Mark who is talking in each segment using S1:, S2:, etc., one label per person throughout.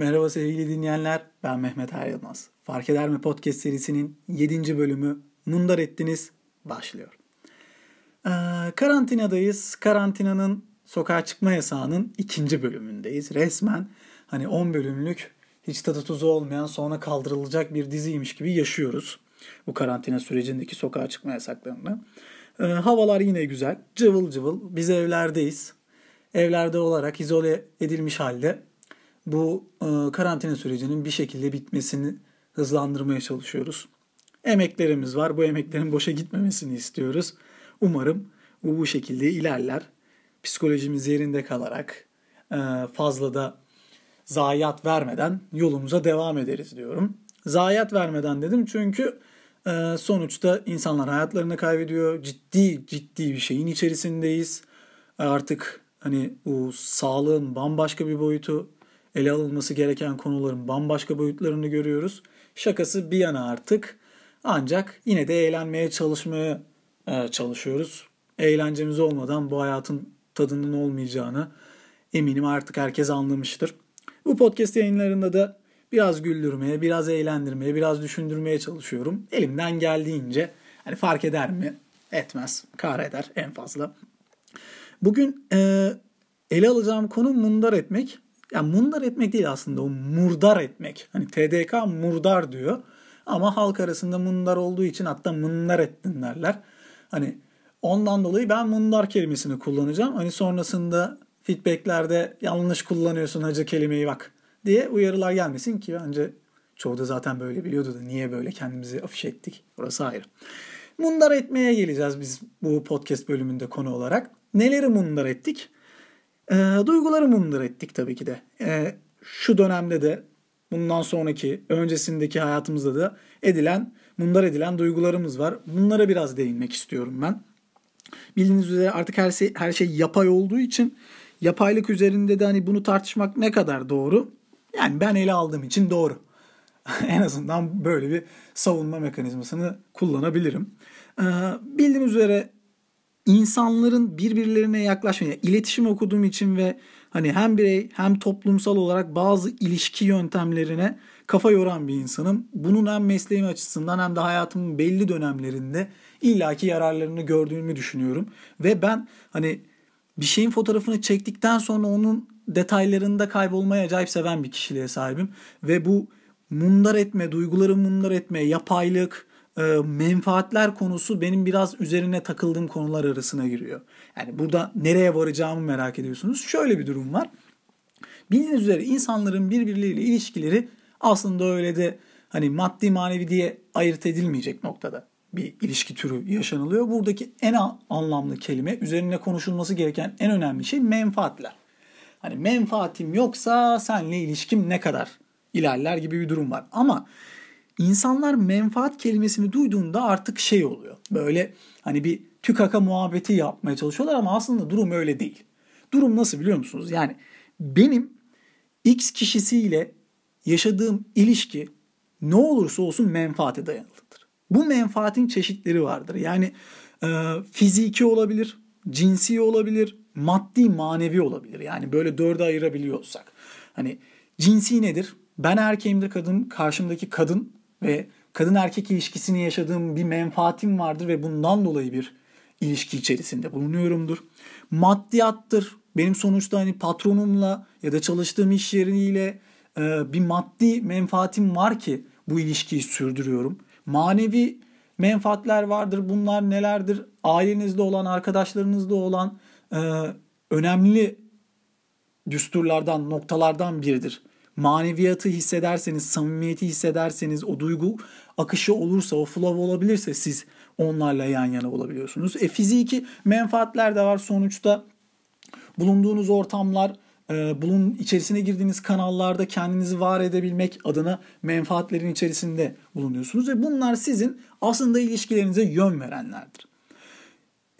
S1: Merhaba sevgili dinleyenler, ben Mehmet Er Yılmaz. Fark Eder mi Podcast serisinin 7. bölümü Mundar Ettiniz başlıyor. Ee, karantinadayız. Karantinanın sokağa çıkma yasağının ikinci bölümündeyiz. Resmen hani 10 bölümlük hiç tadı tuzu olmayan sonra kaldırılacak bir diziymiş gibi yaşıyoruz. Bu karantina sürecindeki sokağa çıkma yasaklarını. Ee, havalar yine güzel. Cıvıl cıvıl. Biz evlerdeyiz. Evlerde olarak izole edilmiş halde bu e, karantina sürecinin bir şekilde bitmesini hızlandırmaya çalışıyoruz. Emeklerimiz var. Bu emeklerin boşa gitmemesini istiyoruz. Umarım bu bu şekilde ilerler. Psikolojimiz yerinde kalarak e, fazla da zayiat vermeden yolumuza devam ederiz diyorum. Zayiat vermeden dedim çünkü e, sonuçta insanlar hayatlarını kaybediyor. Ciddi ciddi bir şeyin içerisindeyiz. Artık hani bu sağlığın bambaşka bir boyutu, ele alınması gereken konuların bambaşka boyutlarını görüyoruz. Şakası bir yana artık ancak yine de eğlenmeye çalışmaya e, çalışıyoruz. Eğlencemiz olmadan bu hayatın tadının olmayacağını eminim artık herkes anlamıştır. Bu podcast yayınlarında da biraz güldürmeye, biraz eğlendirmeye, biraz düşündürmeye çalışıyorum. Elimden geldiğince hani fark eder mi? Etmez. Kar eder en fazla. Bugün e, ele alacağım konu mundar etmek. Yani mundar etmek değil aslında o murdar etmek. Hani TDK murdar diyor. Ama halk arasında mundar olduğu için hatta mundar ettin derler. Hani ondan dolayı ben mundar kelimesini kullanacağım. Hani sonrasında feedbacklerde yanlış kullanıyorsun hacı kelimeyi bak diye uyarılar gelmesin ki bence çoğu da zaten böyle biliyordu da niye böyle kendimizi afiş ettik. Orası ayrı. Mundar etmeye geleceğiz biz bu podcast bölümünde konu olarak. Neleri mundar ettik? E, duyguları mundar ettik tabii ki de. E, şu dönemde de bundan sonraki öncesindeki hayatımızda da edilen mundar edilen duygularımız var. Bunlara biraz değinmek istiyorum ben. Bildiğiniz üzere artık her şey her şey yapay olduğu için yapaylık üzerinde de hani bunu tartışmak ne kadar doğru? Yani ben ele aldığım için doğru. en azından böyle bir savunma mekanizmasını kullanabilirim. Ee, bildiğiniz üzere insanların birbirlerine yaklaşmaya, iletişim okuduğum için ve hani hem birey hem toplumsal olarak bazı ilişki yöntemlerine kafa yoran bir insanım. Bunun hem mesleğim açısından hem de hayatımın belli dönemlerinde illaki yararlarını gördüğümü düşünüyorum. Ve ben hani bir şeyin fotoğrafını çektikten sonra onun detaylarında kaybolmayı acayip seven bir kişiliğe sahibim. Ve bu mundar etme, duyguları mundar etme, yapaylık, e, menfaatler konusu benim biraz üzerine takıldığım konular arasına giriyor. Yani burada nereye varacağımı merak ediyorsunuz. Şöyle bir durum var. Bildiğiniz üzere insanların birbirleriyle ilişkileri aslında öyle de hani maddi manevi diye ayırt edilmeyecek noktada bir ilişki türü yaşanılıyor. Buradaki en anlamlı kelime üzerine konuşulması gereken en önemli şey menfaatler. Hani menfaatim yoksa senle ilişkim ne kadar ilerler gibi bir durum var. Ama insanlar menfaat kelimesini duyduğunda artık şey oluyor. Böyle hani bir tükaka muhabbeti yapmaya çalışıyorlar ama aslında durum öyle değil. Durum nasıl biliyor musunuz? Yani benim X kişisiyle yaşadığım ilişki ne olursa olsun menfaate dayanılıdır. Bu menfaatin çeşitleri vardır. Yani e, fiziki olabilir, cinsi olabilir, maddi manevi olabilir. Yani böyle dörde ayırabiliyorsak. Hani cinsi nedir? Ben erkeğimdir kadın, karşımdaki kadın ve kadın erkek ilişkisini yaşadığım bir menfaatim vardır ve bundan dolayı bir ilişki içerisinde bulunuyorumdur. Maddiyattır. Benim sonuçta hani patronumla ya da çalıştığım iş yeriyle e, bir maddi menfaatim var ki bu ilişkiyi sürdürüyorum. Manevi menfaatler vardır. Bunlar nelerdir? Ailenizde olan, arkadaşlarınızda olan e, önemli düsturlardan, noktalardan biridir maneviyatı hissederseniz, samimiyeti hissederseniz, o duygu akışı olursa, o flow olabilirse siz onlarla yan yana olabiliyorsunuz. E fiziki menfaatler de var sonuçta. Bulunduğunuz ortamlar, e, bulun içerisine girdiğiniz kanallarda kendinizi var edebilmek adına menfaatlerin içerisinde bulunuyorsunuz ve bunlar sizin aslında ilişkilerinize yön verenlerdir.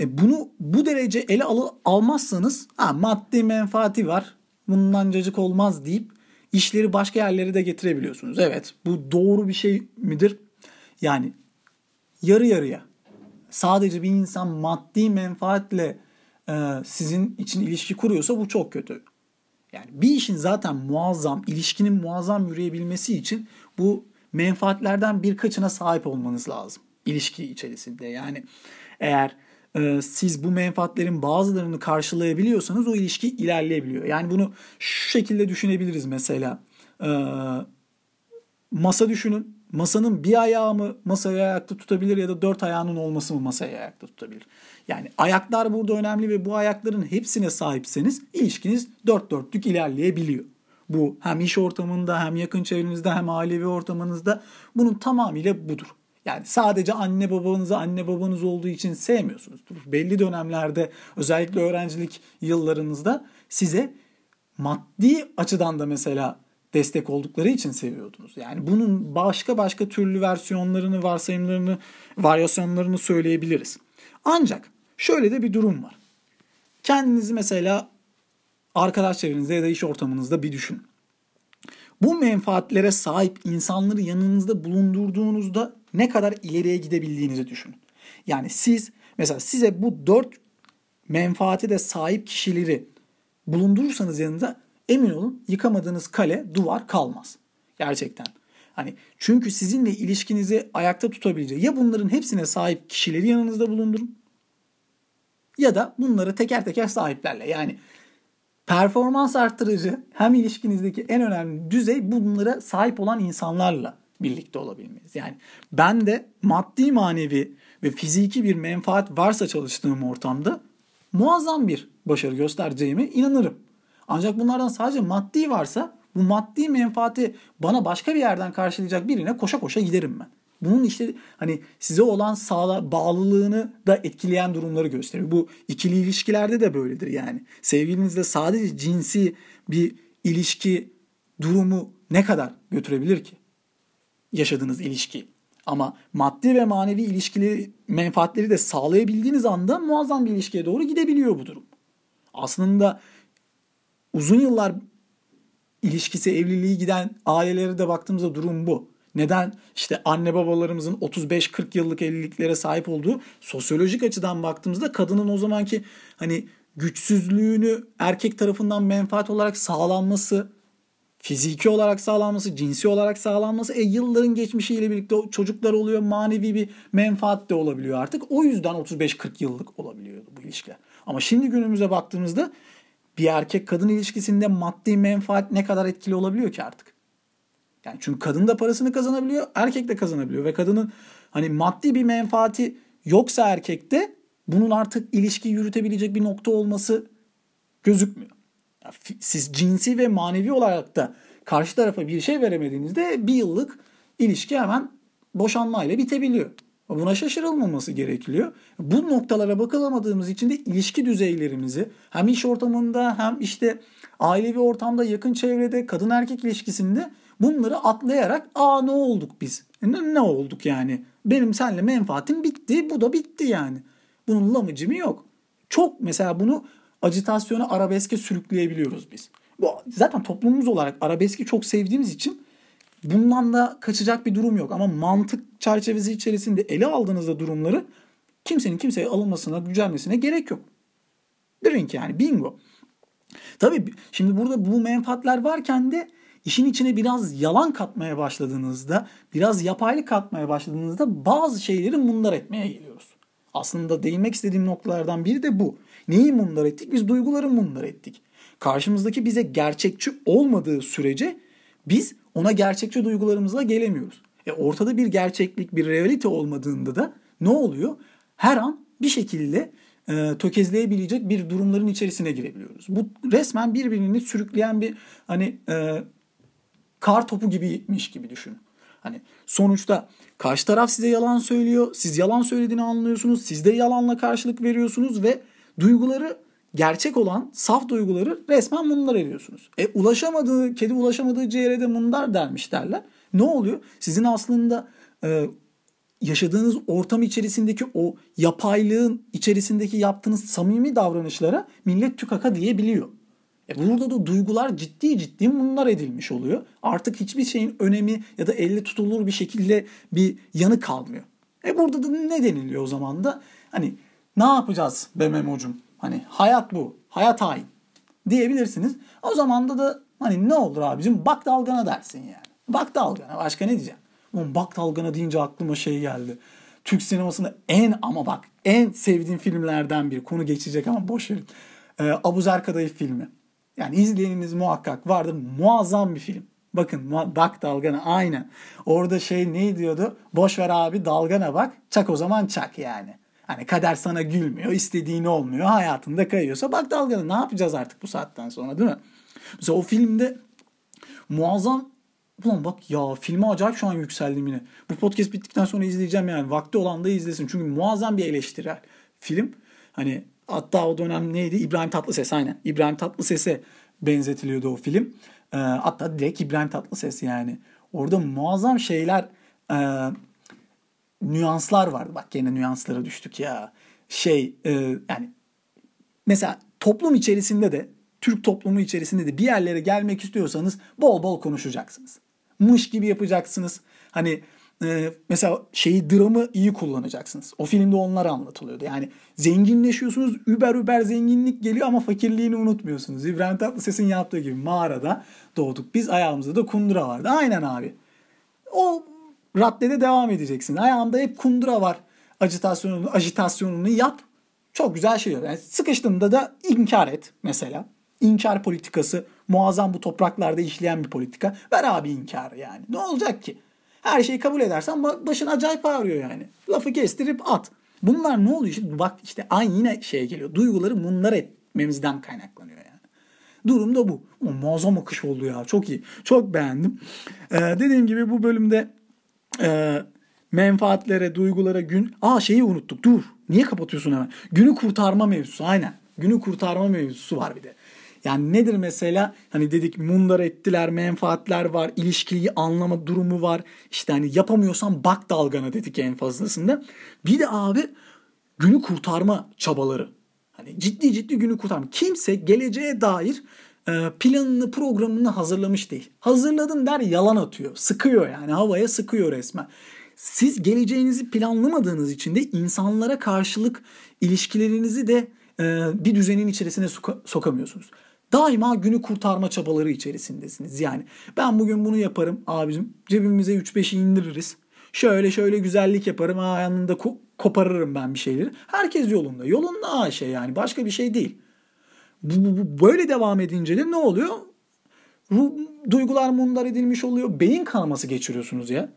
S1: E bunu bu derece ele al almazsanız ha, maddi menfaati var bundan cacık olmaz deyip işleri başka yerlere de getirebiliyorsunuz. Evet bu doğru bir şey midir? Yani yarı yarıya. Sadece bir insan maddi menfaatle e, sizin için ilişki kuruyorsa bu çok kötü. Yani bir işin zaten muazzam, ilişkinin muazzam yürüyebilmesi için bu menfaatlerden birkaçına sahip olmanız lazım ilişki içerisinde. Yani eğer siz bu menfaatlerin bazılarını karşılayabiliyorsanız o ilişki ilerleyebiliyor. Yani bunu şu şekilde düşünebiliriz mesela. E, masa düşünün. Masanın bir ayağı mı masayı ayakta tutabilir ya da dört ayağının olması mı masayı ayakta tutabilir? Yani ayaklar burada önemli ve bu ayakların hepsine sahipseniz ilişkiniz dört dörtlük ilerleyebiliyor. Bu hem iş ortamında hem yakın çevrenizde hem ailevi ortamınızda bunun tamamıyla budur. Yani sadece anne babanızı anne babanız olduğu için sevmiyorsunuzdur. Belli dönemlerde özellikle öğrencilik yıllarınızda size maddi açıdan da mesela destek oldukları için seviyordunuz. Yani bunun başka başka türlü versiyonlarını, varsayımlarını, varyasyonlarını söyleyebiliriz. Ancak şöyle de bir durum var. Kendinizi mesela arkadaş çevrenizde ya da iş ortamınızda bir düşünün. Bu menfaatlere sahip insanları yanınızda bulundurduğunuzda ne kadar ileriye gidebildiğinizi düşünün. Yani siz mesela size bu dört menfaati de sahip kişileri bulundurursanız yanında emin olun yıkamadığınız kale, duvar kalmaz. Gerçekten. Hani çünkü sizinle ilişkinizi ayakta tutabilecek ya bunların hepsine sahip kişileri yanınızda bulundurun ya da bunları teker teker sahiplerle. Yani performans arttırıcı hem ilişkinizdeki en önemli düzey bunlara sahip olan insanlarla birlikte olabilmeniz. Yani ben de maddi manevi ve fiziki bir menfaat varsa çalıştığım ortamda muazzam bir başarı göstereceğime inanırım. Ancak bunlardan sadece maddi varsa bu maddi menfaati bana başka bir yerden karşılayacak birine koşa koşa giderim ben. Bunun işte hani size olan sağla, bağlılığını da etkileyen durumları gösteriyor. Bu ikili ilişkilerde de böyledir yani. Sevgilinizle sadece cinsi bir ilişki durumu ne kadar götürebilir ki? Yaşadığınız ilişki. Ama maddi ve manevi ilişkili menfaatleri de sağlayabildiğiniz anda muazzam bir ilişkiye doğru gidebiliyor bu durum. Aslında uzun yıllar ilişkisi, evliliği giden ailelere de baktığımızda durum bu. Neden işte anne babalarımızın 35-40 yıllık evliliklere sahip olduğu sosyolojik açıdan baktığımızda kadının o zamanki hani güçsüzlüğünü erkek tarafından menfaat olarak sağlanması, fiziki olarak sağlanması, cinsi olarak sağlanması, e yılların geçmişiyle birlikte çocuklar oluyor, manevi bir menfaat de olabiliyor artık. O yüzden 35-40 yıllık olabiliyordu bu ilişkiler. Ama şimdi günümüze baktığımızda bir erkek kadın ilişkisinde maddi menfaat ne kadar etkili olabiliyor ki artık? Yani çünkü kadın da parasını kazanabiliyor, erkek de kazanabiliyor ve kadının hani maddi bir menfaati yoksa erkekte bunun artık ilişki yürütebilecek bir nokta olması gözükmüyor. Siz cinsi ve manevi olarak da karşı tarafa bir şey veremediğinizde bir yıllık ilişki hemen boşanmayla bitebiliyor. Buna şaşırılmaması gerekiyor. Bu noktalara bakılamadığımız için de ilişki düzeylerimizi hem iş ortamında hem işte ailevi ortamda yakın çevrede kadın erkek ilişkisinde bunları atlayarak aa ne olduk biz? Ne, ne olduk yani? Benim seninle menfaatim bitti bu da bitti yani. Bunun lamıcımı yok. Çok mesela bunu acitasyona arabeske sürükleyebiliyoruz biz. Bu, zaten toplumumuz olarak arabeski çok sevdiğimiz için bundan da kaçacak bir durum yok. Ama mantık çerçevesi içerisinde ele aldığınızda durumları kimsenin kimseye alınmasına, gücenmesine gerek yok. Drink yani bingo. Tabii şimdi burada bu menfaatler varken de işin içine biraz yalan katmaya başladığınızda, biraz yapaylık katmaya başladığınızda bazı şeyleri mundar etmeye geliyoruz. Aslında değinmek istediğim noktalardan biri de bu. Neyi mundar ettik? Biz duyguları mundar ettik. Karşımızdaki bize gerçekçi olmadığı sürece biz ona gerçekçi duygularımızla gelemiyoruz. E ortada bir gerçeklik, bir realite olmadığında da ne oluyor? Her an bir şekilde e, tökezleyebilecek bir durumların içerisine girebiliyoruz. Bu resmen birbirini sürükleyen bir hani e, kar topu gibiymiş gibi düşün. Hani sonuçta karşı taraf size yalan söylüyor. Siz yalan söylediğini anlıyorsunuz. Siz de yalanla karşılık veriyorsunuz ve duyguları gerçek olan saf duyguları resmen mundar ediyorsunuz. E ulaşamadığı, kedi ulaşamadığı ciğere de mundar dermiş derler. Ne oluyor? Sizin aslında e, yaşadığınız ortam içerisindeki o yapaylığın içerisindeki yaptığınız samimi davranışlara millet tükaka diyebiliyor. E burada da duygular ciddi ciddi mundar edilmiş oluyor. Artık hiçbir şeyin önemi ya da elle tutulur bir şekilde bir yanı kalmıyor. E burada da ne deniliyor o zaman da? Hani ne yapacağız be Memo'cum? Hani hayat bu. Hayat hain. diyebilirsiniz. O zaman da da hani ne olur abicim bak dalgana dersin yani. Bak dalgana başka ne diyeceğim? Oğlum bak dalgana deyince aklıma şey geldi. Türk sinemasında en ama bak en sevdiğim filmlerden bir konu geçecek ama boş verin. Ee, Abuzer Kadayıf filmi. Yani izleyeniniz muhakkak vardır. Muazzam bir film. Bakın bak dalgana aynen. Orada şey ne diyordu? Boş ver abi dalgana bak. Çak o zaman çak yani. Hani kader sana gülmüyor, istediğin olmuyor, hayatında kayıyorsa bak dalgana ne yapacağız artık bu saatten sonra değil mi? Mesela o filmde muazzam Ulan bak ya filme acayip şu an yükseldim yine. Bu podcast bittikten sonra izleyeceğim yani. Vakti olan da izlesin. Çünkü muazzam bir eleştirel film. Hani hatta o dönem neydi? İbrahim Tatlıses aynen. İbrahim Tatlıses'e benzetiliyordu o film. E, hatta direkt İbrahim Tatlıses yani. Orada muazzam şeyler e, nüanslar vardı. Bak gene nüanslara düştük ya. Şey e, yani mesela toplum içerisinde de Türk toplumu içerisinde de bir yerlere gelmek istiyorsanız bol bol konuşacaksınız. Mış gibi yapacaksınız. Hani e, mesela şeyi dramı iyi kullanacaksınız. O filmde onlar anlatılıyordu. Yani zenginleşiyorsunuz, über über zenginlik geliyor ama fakirliğini unutmuyorsunuz. İbrahim Tatlıses'in yaptığı gibi mağarada doğduk. Biz ayağımızda da kundura vardı. Aynen abi. O raddede devam edeceksin. Ayağımda hep kundura var. Acitasyonunu, ajitasyonunu yap. Çok güzel şey. Yani sıkıştığında da inkar et mesela. İnkar politikası muazzam bu topraklarda işleyen bir politika. Ver abi inkarı yani. Ne olacak ki? Her şeyi kabul edersen başın acayip ağrıyor yani. Lafı kestirip at. Bunlar ne oluyor? Şimdi bak işte aynı yine şeye geliyor. Duyguları munlar etmemizden kaynaklanıyor yani. Durum da bu. O muazzam akış oldu ya. Çok iyi. Çok beğendim. Ee, dediğim gibi bu bölümde e, menfaatlere, duygulara gün... Aa şeyi unuttuk. Dur. Niye kapatıyorsun hemen? Günü kurtarma mevzusu. Aynen. Günü kurtarma mevzusu var bir de. Yani nedir mesela? Hani dedik mundar ettiler, menfaatler var, ilişkiyi anlama durumu var. İşte hani yapamıyorsan bak dalgana dedik en fazlasında. Bir de abi günü kurtarma çabaları. Hani ciddi ciddi günü kurtarma. Kimse geleceğe dair e, planını, programını hazırlamış değil. Hazırladın der yalan atıyor. Sıkıyor yani havaya sıkıyor resmen. Siz geleceğinizi planlamadığınız için de insanlara karşılık ilişkilerinizi de e, bir düzenin içerisine soka- sokamıyorsunuz. Daima günü kurtarma çabaları içerisindesiniz. Yani ben bugün bunu yaparım abicim. Cebimize 3-5'i indiririz. Şöyle şöyle güzellik yaparım. Ha, yanında ko- koparırım ben bir şeyleri. Herkes yolunda. Yolunda şey yani. Başka bir şey değil. Bu, bu, bu böyle devam edince de ne oluyor? Ruh, duygular mundar edilmiş oluyor. Beyin kanaması geçiriyorsunuz ya.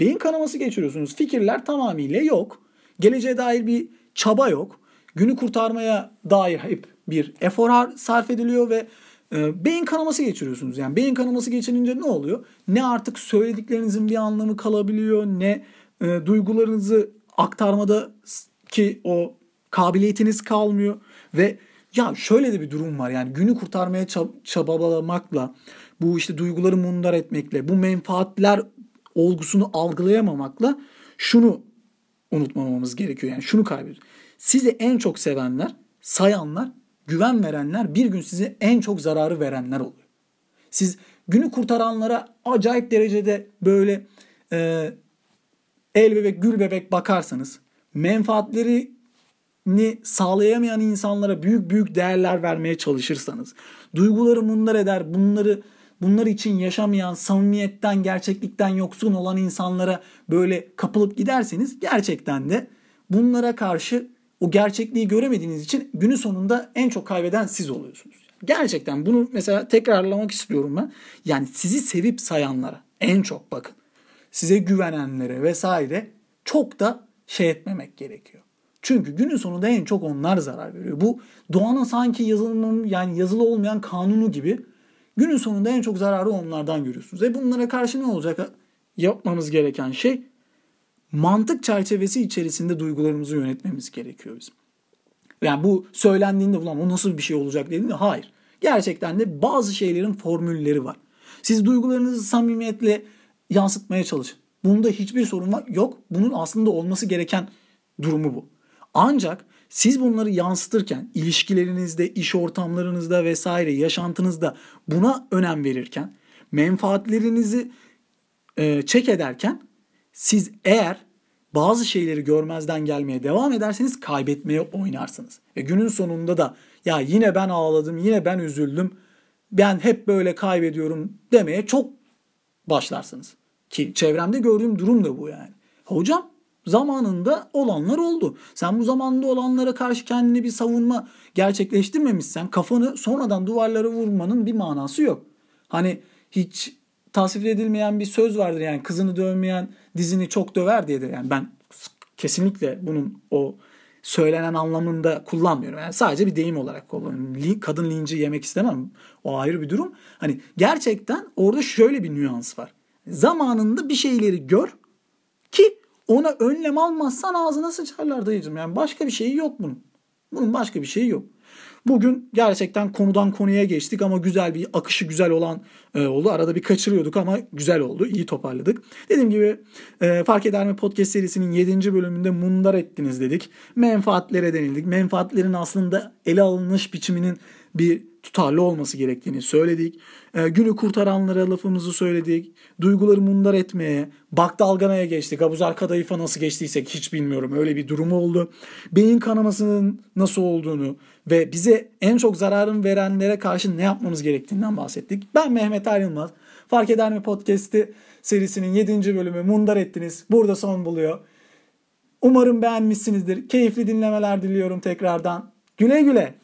S1: Beyin kanaması geçiriyorsunuz. Fikirler tamamıyla yok. Geleceğe dair bir çaba yok. Günü kurtarmaya dair hep bir efor sarf ediliyor ve e, beyin kanaması geçiriyorsunuz. Yani beyin kanaması geçirince ne oluyor? Ne artık söylediklerinizin bir anlamı kalabiliyor ne e, duygularınızı aktarmada ki o kabiliyetiniz kalmıyor ve ya şöyle de bir durum var yani günü kurtarmaya çabalamakla bu işte duyguları mundar etmekle bu menfaatler olgusunu algılayamamakla şunu unutmamamız gerekiyor. Yani şunu kaybediyoruz. Sizi en çok sevenler, sayanlar güven verenler bir gün size en çok zararı verenler oluyor. Siz günü kurtaranlara acayip derecede böyle e, el bebek gül bebek bakarsanız menfaatlerini sağlayamayan insanlara büyük büyük değerler vermeye çalışırsanız duyguları bunlar eder bunları bunlar için yaşamayan samimiyetten gerçeklikten yoksun olan insanlara böyle kapılıp giderseniz gerçekten de bunlara karşı o gerçekliği göremediğiniz için günün sonunda en çok kaybeden siz oluyorsunuz. Gerçekten bunu mesela tekrarlamak istiyorum ben. Yani sizi sevip sayanlara en çok bakın. Size güvenenlere vesaire çok da şey etmemek gerekiyor. Çünkü günün sonunda en çok onlar zarar veriyor. Bu doğanın sanki yazılımın yani yazılı olmayan kanunu gibi günün sonunda en çok zararı onlardan görüyorsunuz. E bunlara karşı ne olacak? Yapmamız gereken şey mantık çerçevesi içerisinde duygularımızı yönetmemiz gerekiyor bizim. Yani bu söylendiğinde ulan o nasıl bir şey olacak dediğinde hayır. Gerçekten de bazı şeylerin formülleri var. Siz duygularınızı samimiyetle yansıtmaya çalışın. Bunda hiçbir sorun var. Yok. Bunun aslında olması gereken durumu bu. Ancak siz bunları yansıtırken ilişkilerinizde, iş ortamlarınızda vesaire yaşantınızda buna önem verirken menfaatlerinizi e, çek ederken siz eğer bazı şeyleri görmezden gelmeye devam ederseniz kaybetmeye oynarsınız. Ve günün sonunda da ya yine ben ağladım, yine ben üzüldüm, ben hep böyle kaybediyorum demeye çok başlarsınız. Ki çevremde gördüğüm durum da bu yani. Hocam zamanında olanlar oldu. Sen bu zamanda olanlara karşı kendini bir savunma gerçekleştirmemişsen kafanı sonradan duvarlara vurmanın bir manası yok. Hani hiç tasvir edilmeyen bir söz vardır yani kızını dövmeyen dizini çok döver diyedir. Yani ben kesinlikle bunun o söylenen anlamında kullanmıyorum. Yani sadece bir deyim olarak kullanıyorum. Kadın linci yemek istemem. O ayrı bir durum. Hani gerçekten orada şöyle bir nüans var. Zamanında bir şeyleri gör ki ona önlem almazsan ağzına sıçarlar dayıcım. Yani başka bir şeyi yok bunun. Bunun başka bir şeyi yok. Bugün gerçekten konudan konuya geçtik ama güzel bir akışı güzel olan e, oldu. Arada bir kaçırıyorduk ama güzel oldu. İyi toparladık. Dediğim gibi e, Fark Eder mi Podcast serisinin 7. bölümünde mundar ettiniz dedik. Menfaatlere denildik. Menfaatlerin aslında ele alınış biçiminin bir tutarlı olması gerektiğini söyledik. E, günü kurtaranlara lafımızı söyledik. Duyguları mundar etmeye, bak dalganaya geçtik. Abuzar kadayıfa nasıl geçtiysek hiç bilmiyorum. Öyle bir durum oldu. Beyin kanamasının nasıl olduğunu ve bize en çok zararın verenlere karşı ne yapmamız gerektiğinden bahsettik. Ben Mehmet Ayrılmaz. Fark Eder mi Podcast'i serisinin 7. bölümü mundar ettiniz. Burada son buluyor. Umarım beğenmişsinizdir. Keyifli dinlemeler diliyorum tekrardan. Güle güle.